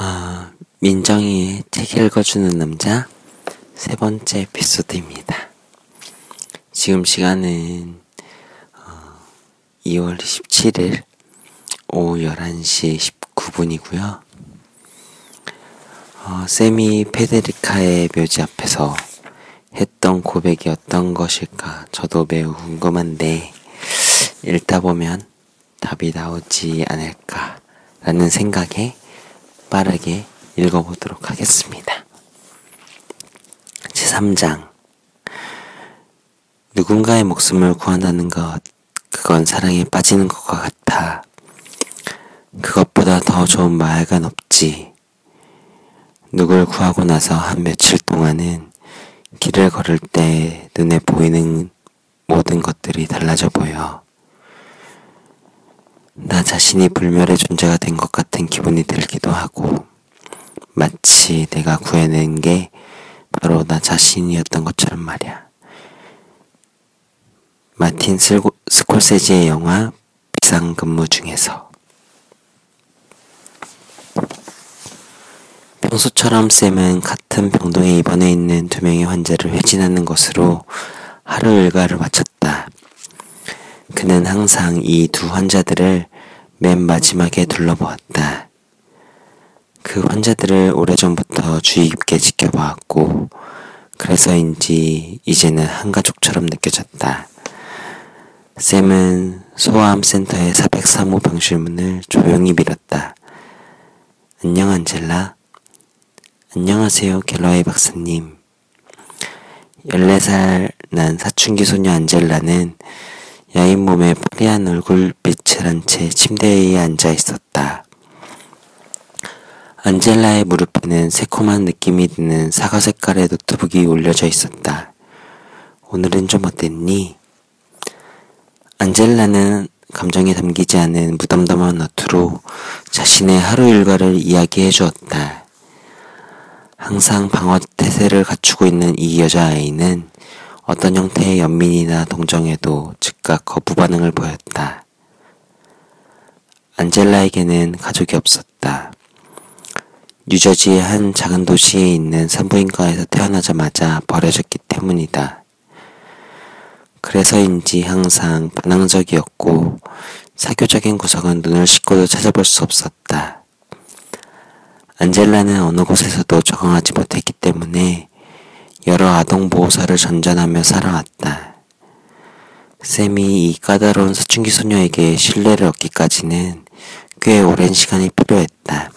아, 민정이의 책 읽어주는 남자 세 번째 에피소드입니다. 지금 시간은 어, 2월 17일 오후 11시 19분이고요. 어, 쌤이 페데리카의 묘지 앞에서 했던 고백이 어떤 것일까 저도 매우 궁금한데 읽다 보면 답이 나오지 않을까라는 생각에 빠르게 읽어보도록 하겠습니다. 제3장 누군가의 목숨을 구한다는 것, 그건 사랑에 빠지는 것과 같아. 그것보다 더 좋은 말간 없지. 누굴 구하고 나서 한 며칠 동안은 길을 걸을 때 눈에 보이는 모든 것들이 달라져 보여. 나 자신이 불멸의 존재가 된 것 같은 기분이 들기도 하고, 마치 내가 구해낸 게 바로 나 자신이었던 것처럼 말이야. 마틴 스콜세지의 영화 비상근무 중에서 평소처럼 쌤은 같은 병동에 입원해 있는 두 명의 환자를 회진하는 것으로 하루 일과를 마쳤다. 그는 항상 이 두 환자들을 맨 마지막에 둘러보았다. 그 환자들을 오래전부터 주의 깊게 지켜보았고, 그래서인지 이제는 한 가족처럼 느껴졌다. 샘은 소아암 센터의 403호 병실 문을 조용히 밀었다. 안녕, 안젤라. 안녕하세요, 갤러웨이 박사님. 14살 난 사춘기 소녀 안젤라는 야인 몸에 파리한 얼굴빛을 한 채 침대에 앉아 있었다. 안젤라의 무릎에는 새콤한 느낌이 드는 사과 색깔의 노트북이 올려져 있었다. 오늘은 좀 어땠니? 안젤라는 감정에 담기지 않은 무덤덤한 어투로 자신의 하루 일과를 이야기해 주었다. 항상 방어 태세를 갖추고 있는 이 여자아이는 어떤 형태의 연민이나 동정에도 즉각 거부 반응을 보였다. 안젤라에게는 가족이 없었다. 뉴저지의 한 작은 도시에 있는 산부인과에서 태어나자마자 버려졌기 때문이다. 그래서인지 항상 반항적이었고 사교적인 구석은 눈을 씻고도 찾아볼 수 없었다. 안젤라는 어느 곳에서도 적응하지 못했기 때문에 여러 아동보호사를 전전하며 살아왔다. 쌤이 이 까다로운 사춘기 소녀에게 신뢰를 얻기까지는 꽤 오랜 시간이 필요했다.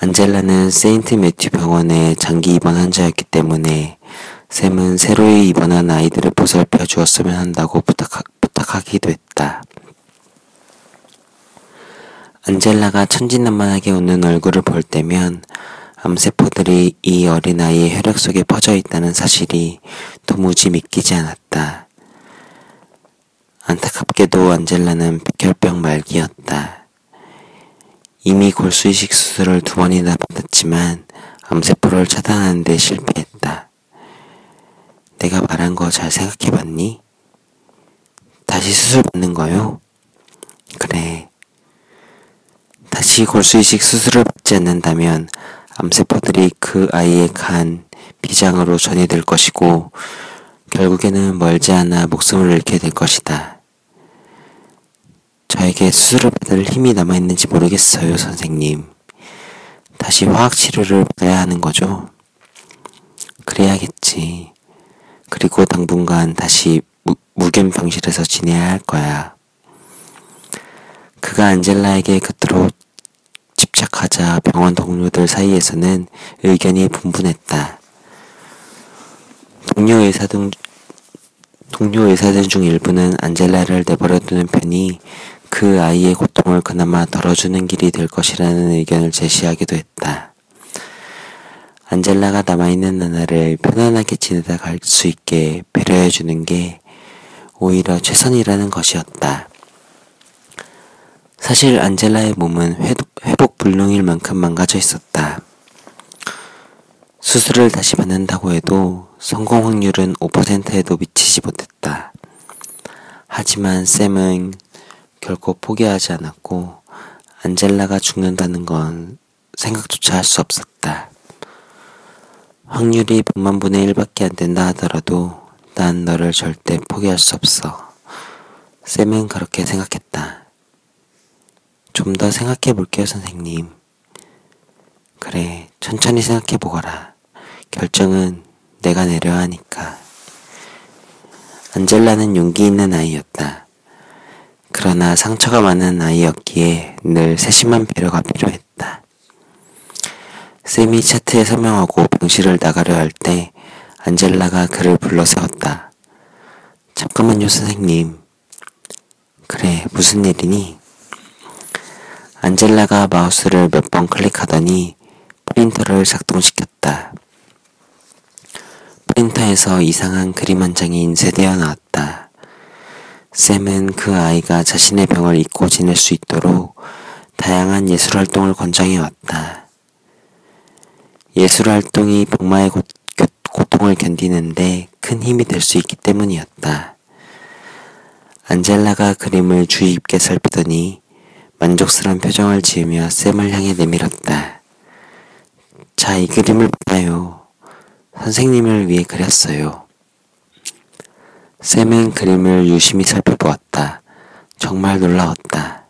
안젤라는 세인트 매튜 병원에 장기 입원 환자였기 때문에 샘은 새로이 입원한 아이들을 보살펴 주었으면 한다고 부탁하, 부탁하기도 했다. 안젤라가 천진난만하게 웃는 얼굴을 볼 때면 암세포들이 이 어린아이의 혈액 속에 퍼져 있다는 사실이 도무지 믿기지 않았다. 안타깝게도 안젤라는 백혈병 말기였다. 이미 골수 이식 수술을 두 번이나 받았지만 암세포를 차단하는 데 실패했다. 내가 말한 거 잘 생각해 봤니? 다시 수술 받는 거요? 그래. 다시 골수 이식 수술을 받지 않는다면 암세포들이 그 아이의 간, 비장으로 전이될 것이고 결국에는 멀지 않아 목숨을 잃게 될 것이다. 저에게 수술을 받을 힘이 남아있는지 모르겠어요, 선생님. 다시 화학 치료를 받아야 하는 거죠? 그래야겠지. 그리고 당분간 다시 무, 무견병실에서 지내야 할 거야. 그가 안젤라에게 곁으로 집착하자 병원 동료들 사이에서는 의견이 분분했다. 동료 의사 등 동료 의사들 중 일부는 안젤라를 내버려두는 편이 그 아이의 고통을 그나마 덜어주는 길이 될 것이라는 의견을 제시하기도 했다. 안젤라가 남아있는 나날을 편안하게 지내다 갈 수 있게 배려해주는 게 오히려 최선이라는 것이었다. 사실 안젤라의 몸은 회복 불능일 만큼 망가져 있었다. 수술을 다시 받는다고 해도 성공 확률은 5%에도 미치지 못했다. 하지만 샘은 결코 포기하지 않았고 안젤라가 죽는다는 건 생각조차 할 수 없었다. 확률이 100만 분의 1밖에 안 된다 하더라도 난 너를 절대 포기할 수 없어. 쌤은 그렇게 생각했다. 좀 더 생각해 볼게요, 선생님. 그래, 천천히 생각해 보거라. 결정은 내가 내려야 하니까. 안젤라는 용기 있는 아이였다. 그러나 상처가 많은 아이였기에 늘 세심한 배려가 필요했다. 쌤이 차트에 서명하고 병실을 나가려 할 때 안젤라가 그를 불러 세웠다. 잠깐만요, 선생님. 그래, 무슨 일이니? 안젤라가 마우스를 몇 번 클릭하더니 프린터를 작동시켰다. 프린터에서 이상한 그림 한 장이 인쇄되어 나왔다. 쌤은 그 아이가 자신의 병을 잊고 지낼 수 있도록 다양한 예술 활동을 권장해 왔다. 예술 활동이 병마의 고, 고통을 견디는데 큰 힘이 될 수 있기 때문이었다. 안젤라가 그림을 주의 깊게 살피더니 만족스러운 표정을 지으며 쌤을 향해 내밀었다. 자, 이 그림을 봐요. 선생님을 위해 그렸어요. 쌤은 그림을 유심히 살펴보았다. 정말 놀라웠다.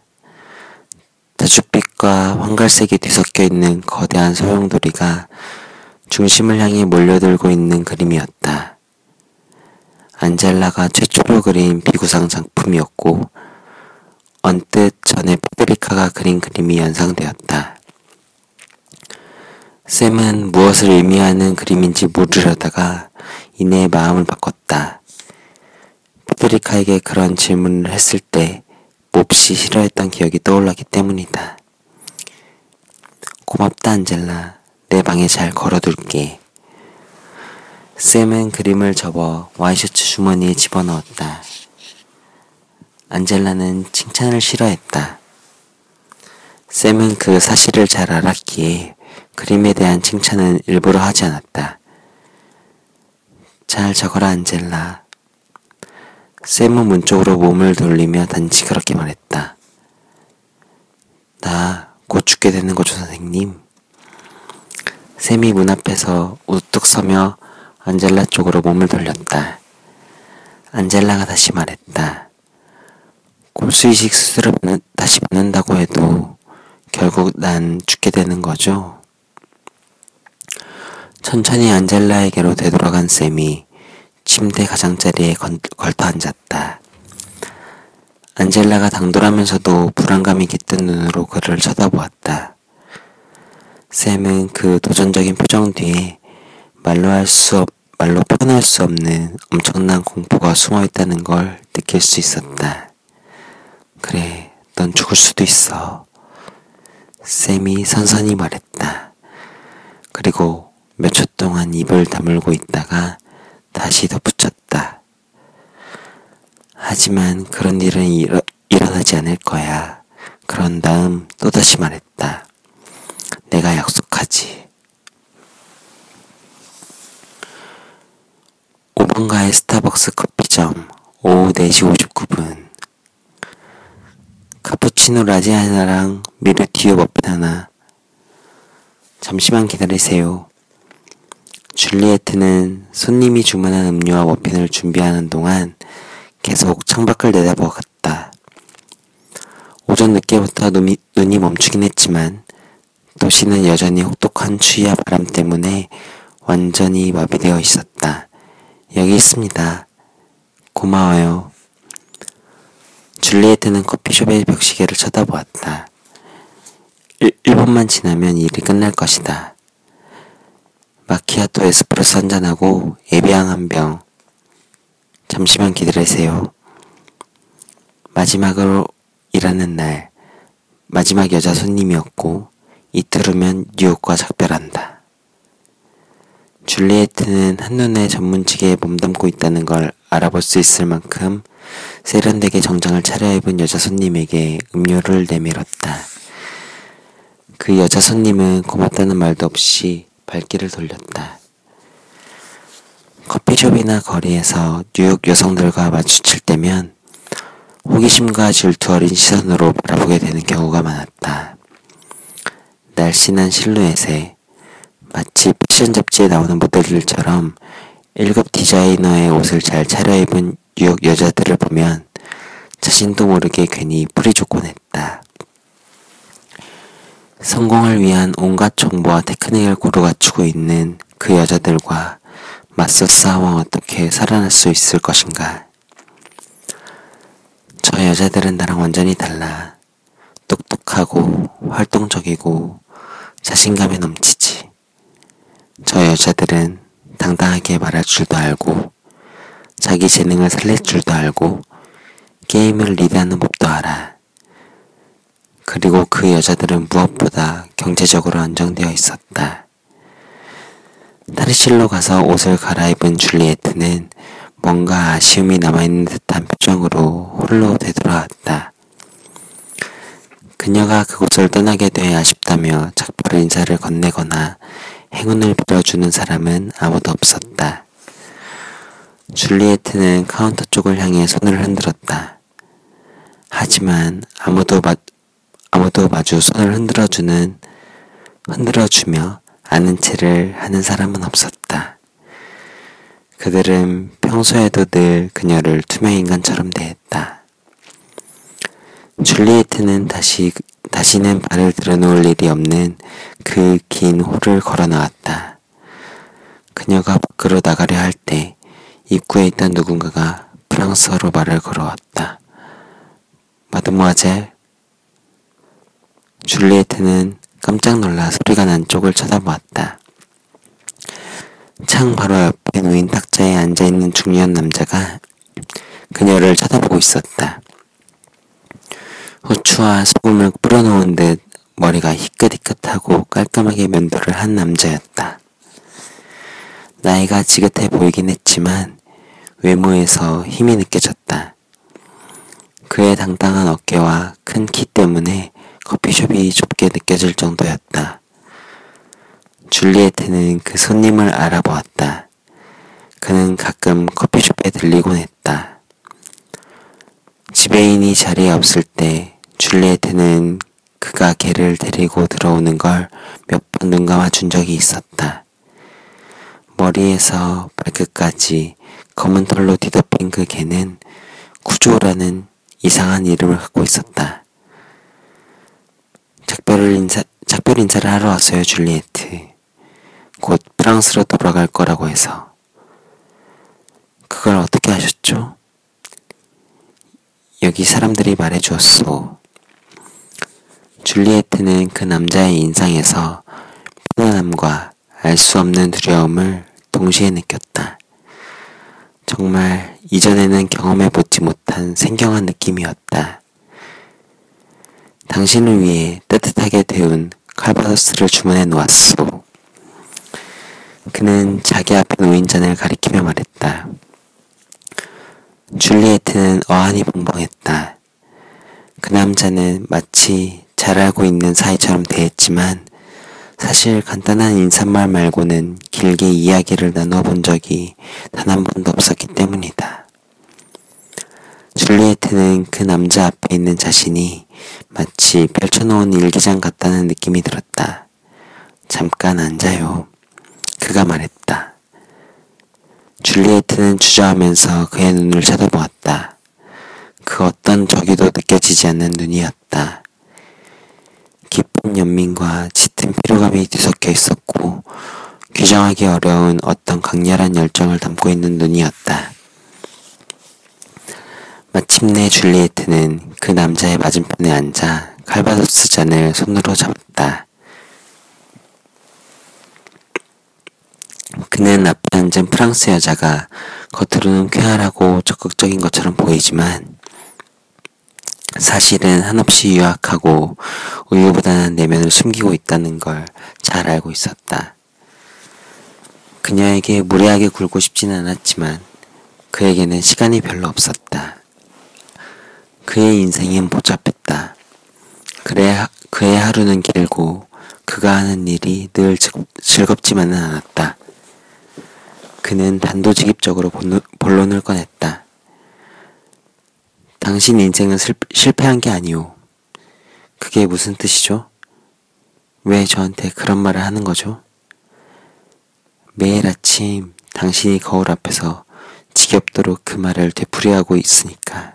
다주빛과 황갈색이 뒤섞여 있는 거대한 소용돌이가 중심을 향해 몰려들고 있는 그림이었다. 안젤라가 최초로 그린 비구상 작품이었고 언뜻 전에 페데리카가 그린 그림이 연상되었다. 쌤은 무엇을 의미하는 그림인지 물으려다가 이내 마음을 바꿨다. 페데리카에게 그런 질문을 했을 때 몹시 싫어했던 기억이 떠올랐기 때문이다. 고맙다, 안젤라. 내 방에 잘 걸어둘게. 쌤은 그림을 접어 와이셔츠 주머니에 집어넣었다. 안젤라는 칭찬을 싫어했다. 쌤은 그 사실을 잘 알았기에 그림에 대한 칭찬은 일부러 하지 않았다. 잘 적어라, 안젤라. 쌤은 문 쪽으로 몸을 돌리며 단지 그렇게 말했다. 나 곧 죽게 되는 거죠, 선생님. 쌤이 문 앞에서 우뚝 서며 안젤라 쪽으로 몸을 돌렸다. 안젤라가 다시 말했다. 곱수이식 수술을 다시 받는다고 해도 결국 난 죽게 되는 거죠. 천천히 안젤라에게로 되돌아간 쌤이 침대 가장자리에 걸터 앉았다. 안젤라가 당돌하면서도 불안감이 깃든 눈으로 그를 쳐다보았다. 샘은 그 도전적인 표정 뒤에 말로 할 수 없, 말로 표현할 수 없는 엄청난 공포가 숨어 있다는 걸 느낄 수 있었다. 그래, 넌 죽을 수도 있어. 샘이 선선히 말했다. 그리고 몇 초 동안 입을 다물고 있다가 다시 덧붙였다. 하지만 그런 일은 일어, 일어나지 않을 거야. 그런 다음 또다시 말했다. 내가 약속하지. 5번가의 스타벅스 커피점 오후 4시 59분 카푸치노 large 하나랑 myrtille 머핀 하나 잠시만 기다리세요. 줄리에트는 손님이 주문한 음료와 머핀을 준비하는 동안 계속 창밖을 내다보았다. 오전 늦게부터 눈이, 눈이 멈추긴 했지만 도시는 여전히 혹독한 추위와 바람 때문에 완전히 마비되어 있었다. 여기 있습니다. 고마워요. 줄리에트는 커피숍의 벽시계를 쳐다보았다. 1, 1분만 지나면 일이 끝날 것이다. 마키아토 에스프레소 한잔하고 에비앙 한 병. 잠시만 기다리세요. 마지막으로 일하는 날, 마지막 여자 손님이었고, 이틀 후면 뉴욕과 작별한다. 줄리에트는 한눈에 전문직에 몸담고 있다는 걸 알아볼 수 있을 만큼 세련되게 정장을 차려입은 여자 손님에게 음료를 내밀었다. 그 여자 손님은 고맙다는 말도 없이 발길을 돌렸다. 커피숍이나 거리에서 뉴욕 여성들과 마주칠 때면 호기심과 질투 어린 시선으로 바라보게 되는 경우가 많았다. 날 날씬한 실루엣에 마치 패션 잡지에 나오는 모델들처럼 1급 디자이너의 옷을 잘 차려입은 뉴욕 여자들을 보면 자신도 모르게 괜히 뿌리 좋곤 했다. 성공을 위한 온갖 정보와 테크닉을 고루 갖추고 있는 그 여자들과 맞서 싸워 어떻게 살아날 수 있을 것인가. 저 여자들은 나랑 완전히 달라. 똑똑하고 활동적이고 자신감에 넘치지. 저 여자들은 당당하게 말할 줄도 알고 자기 재능을 살릴 줄도 알고 게임을 리드하는 법도 알아. 그리고 그 여자들은 무엇보다 경제적으로 안정되어 있었다. 탈의실로 가서 옷을 갈아입은 줄리에트는 뭔가 아쉬움이 남아있는 듯한 표정으로 홀로 되돌아왔다. 그녀가 그곳을 떠나게 돼 아쉽다며 작별 인사를 건네거나 행운을 빌어주는 사람은 아무도 없었다. 줄리에트는 카운터 쪽을 향해 손을 흔들었다. 하지만 아무도 마, 아무도 마주 손을 흔들어주는 흔들어주며 아는 체를 하는 사람은 없었다. 그들은 평소에도 늘 그녀를 투명인간처럼 대했다. 줄리에트는 다시, 다시는 발을 들어놓을 일이 없는 그 긴 홀을 걸어 나왔다. 그녀가 밖으로 나가려 할 때 입구에 있던 누군가가 프랑스어로 말을 걸어왔다. 마드모아젤. 줄리에트는 깜짝 놀라 소리가 난 쪽을 쳐다보았다. 창 바로 옆에 놓인 탁자에 앉아있는 중년 남자가 그녀를 쳐다보고 있었다. 후추와 소금을 뿌려놓은 듯 머리가 희끗희끗하고 깔끔하게 면도를 한 남자였다. 나이가 지긋해 보이긴 했지만 외모에서 힘이 느껴졌다. 그의 당당한 어깨와 큰 키 때문에 커피숍이 좁게 느껴질 정도였다. 줄리에트는 그 손님을 알아보았다. 그는 가끔 커피숍에 들리곤 했다. 지배인이 자리에 없을 때 줄리에트는 그가 개를 데리고 들어오는 걸 몇 번 눈감아 준 적이 있었다. 머리에서 발끝까지 검은 털로 뒤덮인 그 개는 구조라는 이상한 이름을 갖고 있었다. 작별 인사, 작별 인사를 하러 왔어요, 줄리에트. 곧 프랑스로 돌아갈 거라고 해서. 그걸 어떻게 하셨죠? 여기 사람들이 말해 주었소. 줄리에트는 그 남자의 인상에서 편안함과 알 수 없는 두려움을 동시에 느꼈다. 정말 이전에는 경험해보지 못한 생경한 느낌이었다. 당신을 위해 따뜻하게 데운 칼바도스를 주문해 놓았소. 그는 자기 앞에 놓인 잔을 가리키며 말했다. 줄리에트는 어안이 벙벙했다. 그 남자는 마치 잘 알고 있는 사이처럼 대했지만 사실 간단한 인사말 말고는 길게 이야기를 나눠본 적이 단 한 번도 없었기 때문이다. 줄리에트는 그 남자 앞에 있는 자신이 마치 펼쳐놓은 일기장 같다는 느낌이 들었다. 잠깐 앉아요. 그가 말했다. 줄리에트는 주저하면서 그의 눈을 쳐다보았다. 그 어떤 저기도 느껴지지 않는 눈이었다. 깊은 연민과 짙 은 피로감이 뒤섞여 있었고 규정하기 어려운 어떤 강렬한 열정을 담고 있는 눈이었다. 마침내 줄리에트는 그 남자의 맞은편에 앉아 칼바도스 잔을 손으로 잡았다. 그는 앞에 앉은 프랑스 여자가 겉으로는 쾌활하고 적극적인 것처럼 보이지만 사실은 한없이 유약하고 우유부단한 내면을 숨기고 있다는 걸 잘 알고 있었다. 그녀에게 무례하게 굴고 싶진 않았지만 그에게는 시간이 별로 없었다. 그의 인생은 복잡했다. 그래, 그의 하루는 길고 그가 하는 일이 늘 즐겁지만은 않았다. 그는 단도직입적으로 본론을 꺼냈다. 당신 인생은 실패한 게 아니오. 그게 무슨 뜻이죠? 왜 저한테 그런 말을 하는 거죠? 매일 아침 당신이 거울 앞에서 지겹도록 그 말을 되풀이하고 있으니까.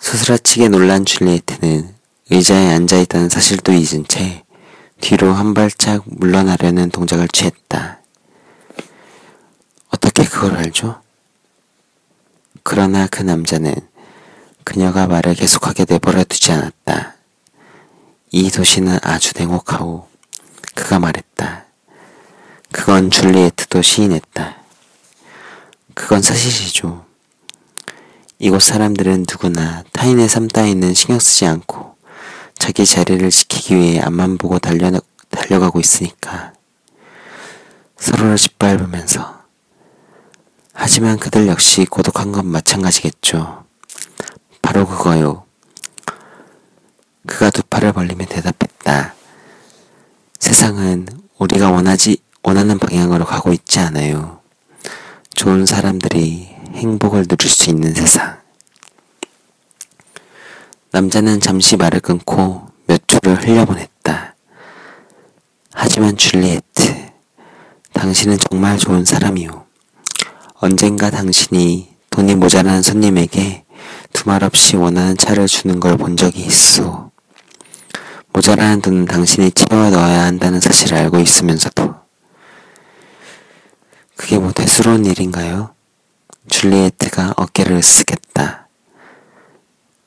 소스라치게 놀란 줄리에트는 의자에 앉아있다는 사실도 잊은 채 뒤로 한 발짝 물러나려는 동작을 취했다. 어떻게 그걸 알죠? 그러나 그 남자는 그녀가 말을 계속하게 내버려 두지 않았다. 이 도시는 아주 냉혹하오. 그가 말했다. 그건 줄리에트도 시인했다. 그건 사실이죠. 이곳 사람들은 누구나 타인의 삶 따위는 신경 쓰지 않고 자기 자리를 지키기 위해 앞만 보고 달려, 달려가고 있으니까. 서로를 짓밟으면서. 하지만 그들 역시 고독한 건 마찬가지겠죠. 바로 그거요. 그가 두 팔을 벌리며 대답했다. 세상은 우리가 원하지, 원하는 방향으로 가고 있지 않아요. 좋은 사람들이 행복을 누릴 수 있는 세상. 남자는 잠시 말을 끊고 몇 줄을 흘려보냈다. 하지만 줄리에트, 당신은 정말 좋은 사람이오. 언젠가 당신이 돈이 모자란 손님에게 두말 없이 원하는 차를 주는 걸 본 적이 있어. 모자라는 돈은 당신이 채워 넣어야 한다는 사실을 알고 있으면서도. 그게 뭐 대수로운 일인가요? 줄리에트가 어깨를 으쓱했다.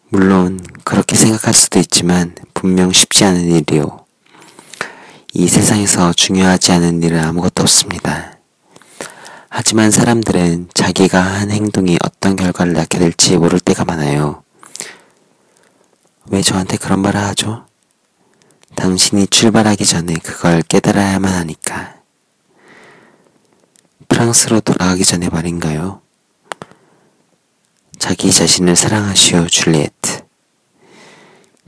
물론 그렇게 생각할 수도 있지만 분명 쉽지 않은 일이오. 이 세상에서 중요하지 않은 일은 아무것도 없습니다. 하지만 사람들은 자기가 한 행동이 어떤 결과를 낳게 될지 모를 때가 많아요. 왜 저한테 그런 말을 하죠? 당신이 출발하기 전에 그걸 깨달아야만 하니까. 프랑스로 돌아가기 전에 말인가요? 자기 자신을 사랑하시오, 줄리에트.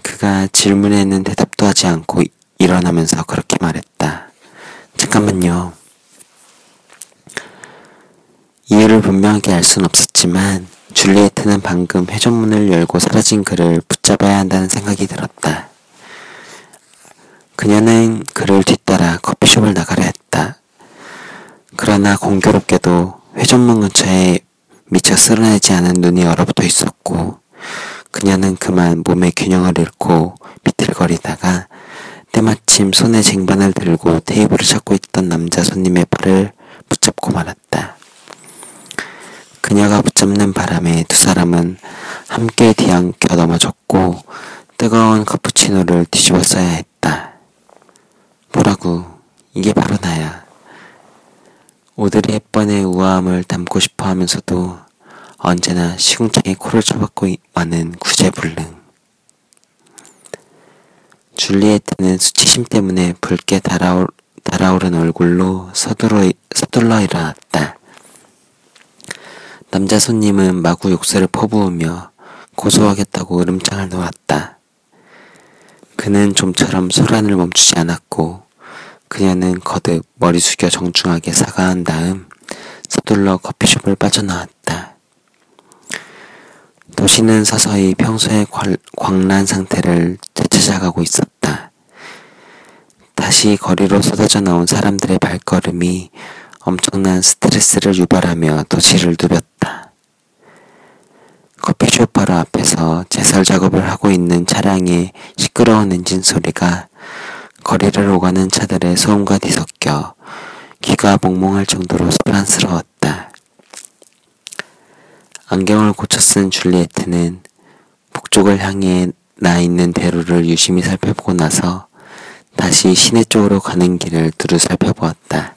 그가 질문에는 대답도 하지 않고 일어나면서 그렇게 말했다. 잠깐만요. 이유를 분명하게 알 순 없었지만 줄리에트는 방금 회전문을 열고 사라진 그를 붙잡아야 한다는 생각이 들었다. 그녀는 그를 뒤따라 커피숍을 나가려 했다. 그러나 공교롭게도 회전문 근처에 미처 쓸어내지 않은 눈이 얼어붙어 있었고 그녀는 그만 몸의 균형을 잃고 비틀거리다가 때마침 손에 쟁반을 들고 테이블을 찾고 있던 남자 손님의 발을 붙잡고 말았다. 그녀가 붙잡는 바람에 두 사람은 함께 뒤엉켜 넘어졌고 뜨거운 카푸치노를 뒤집어 써야 했다. 뭐라고? 이게 바로 나야. 오드리 헵번의 우아함을 담고 싶어 하면서도 언제나 시궁창에 코를 쳐박고 많은 구제불능. 줄리에트는 수치심 때문에 붉게 달아오, 달아오른 얼굴로 서둘러, 서둘러 일어났다. 남자 손님은 마구 욕설을 퍼부으며 고소하겠다고 으름장을 놓았다. 그는 좀처럼 소란을 멈추지 않았고 그녀는 거듭 머리 숙여 정중하게 사과한 다음 서둘러 커피숍을 빠져나왔다. 도시는 서서히 평소의 광란 상태를 되찾아가고 있었다. 다시 거리로 쏟아져 나온 사람들의 발걸음이 엄청난 스트레스를 유발하며 도시를 누볐다. 커피숍 바로 앞에서 제설 작업을 하고 있는 차량의 시끄러운 엔진 소리가 거리를 오가는 차들의 소음과 뒤섞여 귀가 몽몽할 정도로 소란스러웠다. 안경을 고쳐 쓴 줄리에트는 북쪽을 향해 나 있는 대로를 유심히 살펴보고 나서 다시 시내 쪽으로 가는 길을 두루 살펴보았다.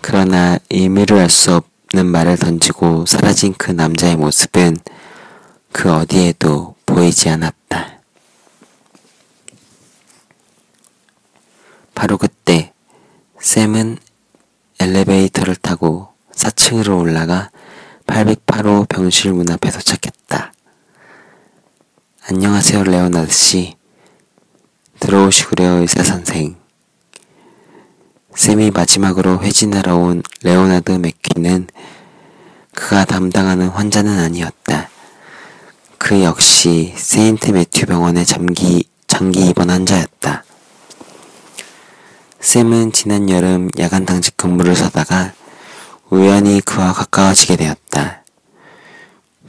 그러나 의미를 알수 없는 말을 던지고 사라진 그 남자의 모습은 그 어디에도 보이지 않았다. 바로 그때 샘은 엘리베이터를 타고 4층으로 올라가 808호 병실 문 앞에 도착했다. 안녕하세요, 레오나드 씨. 들어오시구려, 의사 선생. 샘이 마지막으로 회진하러 온 레오나드 맥퀸은 그가 담당하는 환자는 아니었다. 그 역시 세인트 매튜 병원의 잠기 장기 입원 환자였다. 샘은 지난 여름 야간 당직 근무를 서다가 우연히 그와 가까워지게 되었다.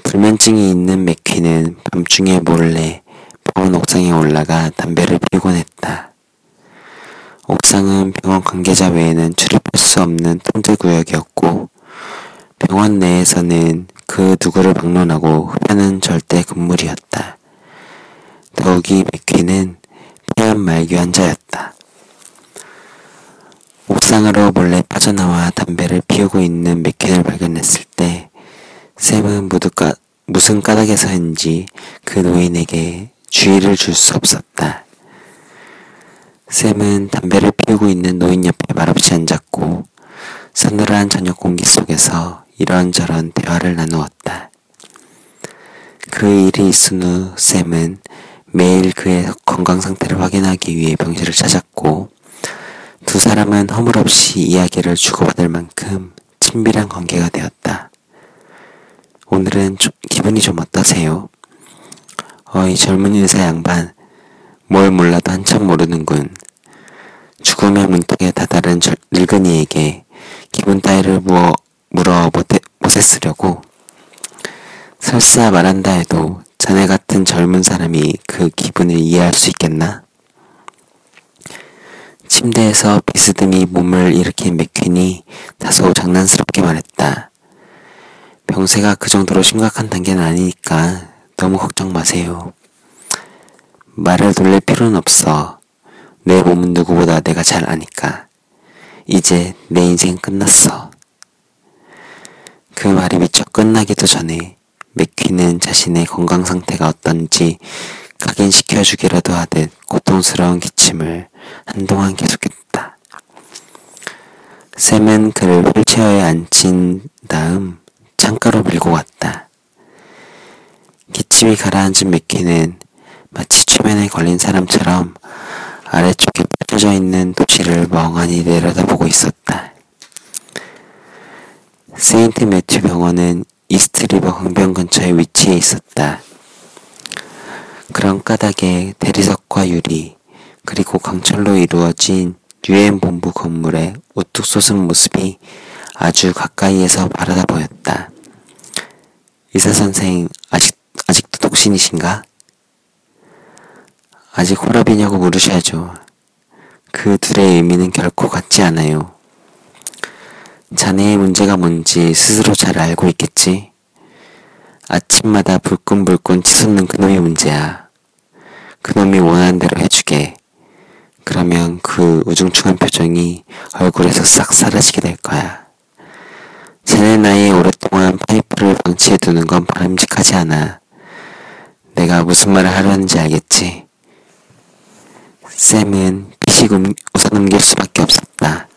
불면증이 있는 맥퀴는 밤중에 몰래 병원 옥상에 올라가 담배를 피우곤 했다. 옥상은 병원 관계자 외에는 출입할 수 없는 통제 구역이었고 병원 내에서는 그 누구를 방문하고 흡연은 절대 금물이었다. 더욱이 맥퀴는 폐암 말기 환자였다. 옥상으로 몰래 빠져나와 담배를 피우고 있는 맥퀸을 발견했을 때 샘은 무슨 까닭에서인지 그 노인에게 주의를 줄 수 없었다. 샘은 담배를 피우고 있는 노인 옆에 말없이 앉았고 서늘한 저녁 공기 속에서 이런저런 대화를 나누었다. 그 일이 있은 후 샘은 매일 그의 건강 상태를 확인하기 위해 병실을 찾았고 두 사람은 허물없이 이야기를 주고받을 만큼 친밀한 관계가 되었다. 오늘은 좀, 기분이 좀 어떠세요? 어 이 젊은 의사 양반 뭘 몰라도 한참 모르는군. 죽음의 문턱에 다다른 절, 늙은이에게 기분 따위를 무어, 물어 못해, 못했으려고 설사 말한다 해도 자네 같은 젊은 사람이 그 기분을 이해할 수 있겠나? 침대에서 비스듬히 몸을 일으킨 맥퀸이 다소 장난스럽게 말했다. 병세가 그 정도로 심각한 단계는 아니니까 너무 걱정 마세요. 말을 돌릴 필요는 없어. 내 몸은 누구보다 내가 잘 아니까. 이제 내 인생 끝났어. 그 말이 미처 끝나기도 전에 맥퀴는 자신의 건강 상태가 어떤지 각인시켜주기라도 하듯 고통스러운 기침을 한동안 계속했다. 샘은 그를 휠체어에 앉힌 다음 창가로 밀고 갔다. 기침이 가라앉은 맥키는 마치 최면에 걸린 사람처럼 아래쪽에 펼쳐져 있는 도시를 멍하니 내려다보고 있었다. 세인트 매튜 병원은 이스트리버 강변 근처에 위치해 있었다. 그런 까닭에 대리석과 유리, 그리고 강철로 이루어진 유엔 본부 건물의 우뚝 솟은 모습이 아주 가까이에서 바라다 보였다. 의사 선생, 아직, 아직도 독신이신가? 아직 홀업이냐고 물으셔야죠. 그 둘의 의미는 결코 같지 않아요. 자네의 문제가 뭔지 스스로 잘 알고 있겠지? 아침마다 불끈불끈 치솟는 그놈이 문제야. 그놈이 원하는 대로 해주게. 그러면 그 우중충한 표정이 얼굴에서 싹 사라지게 될 거야. 자네 나이에 오랫동안 파이프를 방치해 두는 건 바람직하지 않아. 내가 무슨 말을 하려는지 알겠지? 쌤은 피식 웃어 넘길 수밖에 없었다.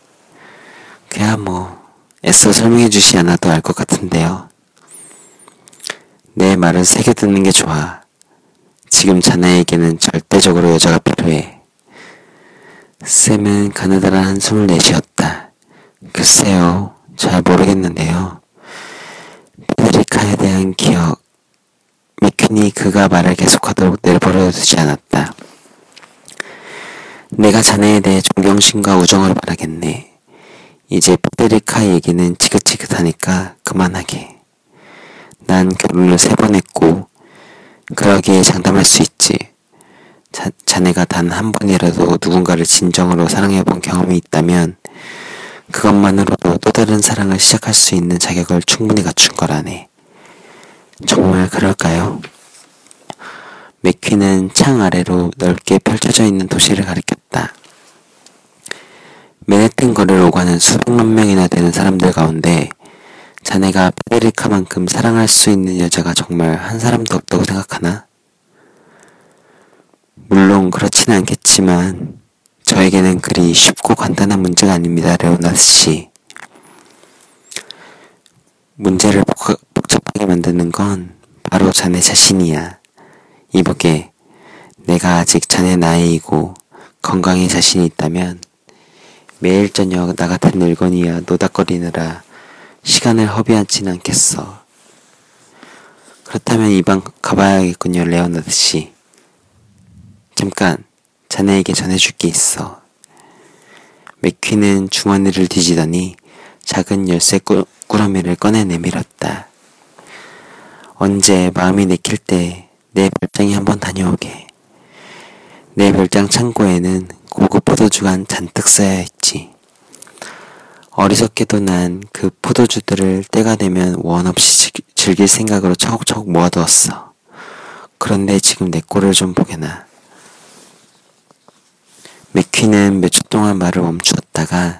그야 뭐 애써 설명해 주시 않아도 알 것 같은데요. 내 말은 새겨 듣는 게 좋아. 지금 자네에게는 절대적으로 여자가 필요해. 쌤은 가느다란 한숨을 내쉬었다. 글쎄요, 잘 모르겠는데요. 페데리카에 대한 기억, 미퀸이 그가 말을 계속하도록 내버려 두지 않았다. 내가 자네에 대해 존경심과 우정을 바라겠네. 이제 페데리카 얘기는 지긋지긋하니까 그만하게. 난 결혼을 세 번 했고, 그러기에 장담할 수 있지. 자, 자네가 단 한 번이라도 누군가를 진정으로 사랑해본 경험이 있다면 그것만으로도 또 다른 사랑을 시작할 수 있는 자격을 충분히 갖춘 거라네. 정말 그럴까요? 맥퀴는 창 아래로 넓게 펼쳐져 있는 도시를 가리켰다. 맨해튼 거리를 오가는 수백만 명이나 되는 사람들 가운데 자네가 페데리카만큼 사랑할 수 있는 여자가 정말 한 사람도 없다고 생각하나? 물론 그렇지는 않겠지만 저에게는 그리 쉽고 간단한 문제가 아닙니다, 레오나드 씨. 문제를 복잡하게 만드는 건 바로 자네 자신이야. 이보게, 내가 아직 자네 나이이고 건강에 자신이 있다면 매일 저녁 나 같은 늙은이와 노닥거리느라 시간을 허비하진 않겠어. 그렇다면 이만 가봐야겠군요, 레오나드 씨. 잠깐, 자네에게 전해줄 게 있어. 맥퀴는 주머니를 뒤지더니 작은 열쇠 꾸, 꾸러미를 꺼내 내밀었다. 언제 마음이 내킬 때내 별장에 한번 다녀오게. 내 별장 창고에는 고급 포도주가 잔뜩 쌓여 있지. 어리석게도 난 그 포도주들을 때가 되면 원 없이 즐길 생각으로 차곡차곡 모아두었어. 그런데 지금 내 꼴을 좀 보게나. 맥퀴는 몇초 동안 말을 멈추었다가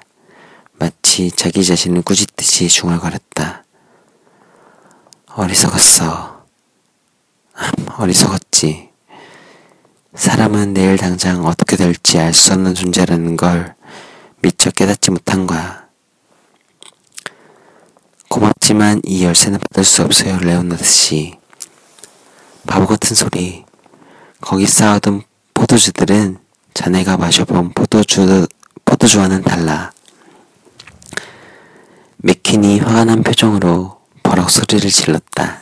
마치 자기 자신을 꾸짖듯이 중얼거렸다. 어리석었어. 어리석었지. 사람은 내일 당장 어떻게 될지 알 수 없는 존재라는 걸 미처 깨닫지 못한 거야. 고맙지만 이 열쇠는 받을 수 없어요, 레오나드 씨. 바보 같은 소리. 거기 쌓아둔 포도주들은 자네가 마셔본 포도주, 포도주와는 달라. 맥퀸이 화가 난 표정으로 버럭 소리를 질렀다.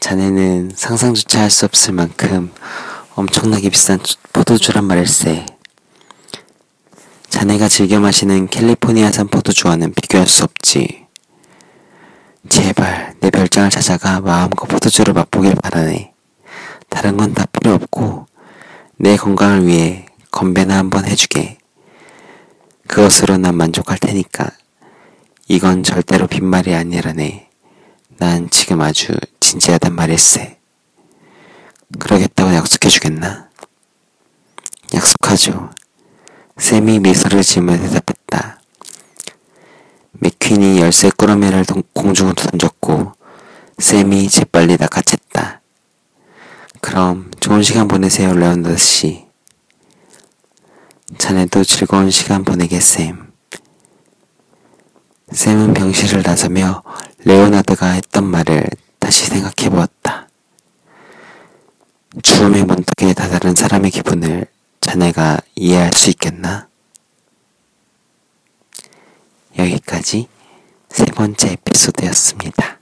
자네는 상상조차 할 수 없을 만큼 엄청나게 비싼 포도주란 말일세. 자네가 즐겨 마시는 캘리포니아산 포도주와는 비교할 수 없지. 제발 내 별장을 찾아가 마음껏 포도주를 맛보길 바라네. 다른 건 다 필요 없고 내 건강을 위해 건배나 한번 해주게. 그것으로 난 만족할 테니까. 이건 절대로 빈말이 아니라네. 난 지금 아주 진지하단 말일세. 그러겠다고 약속해 주겠나? 약속하죠. 샘이 미소를 지으며 대답했다. 맥퀸이 열쇠 꾸러미를 공중으로 던졌고 샘이 재빨리 낚아챘다. 그럼 좋은 시간 보내세요, 레오나드 씨. 자네도 즐거운 시간 보내게, 샘. 샘은 병실을 나서며 레오나드가 했던 말을 다시 생각해 보았다. 죽음의 문턱에 다다른 사람의 기분을 자네가 이해할 수 있겠나? 여기까지 세 번째 에피소드였습니다.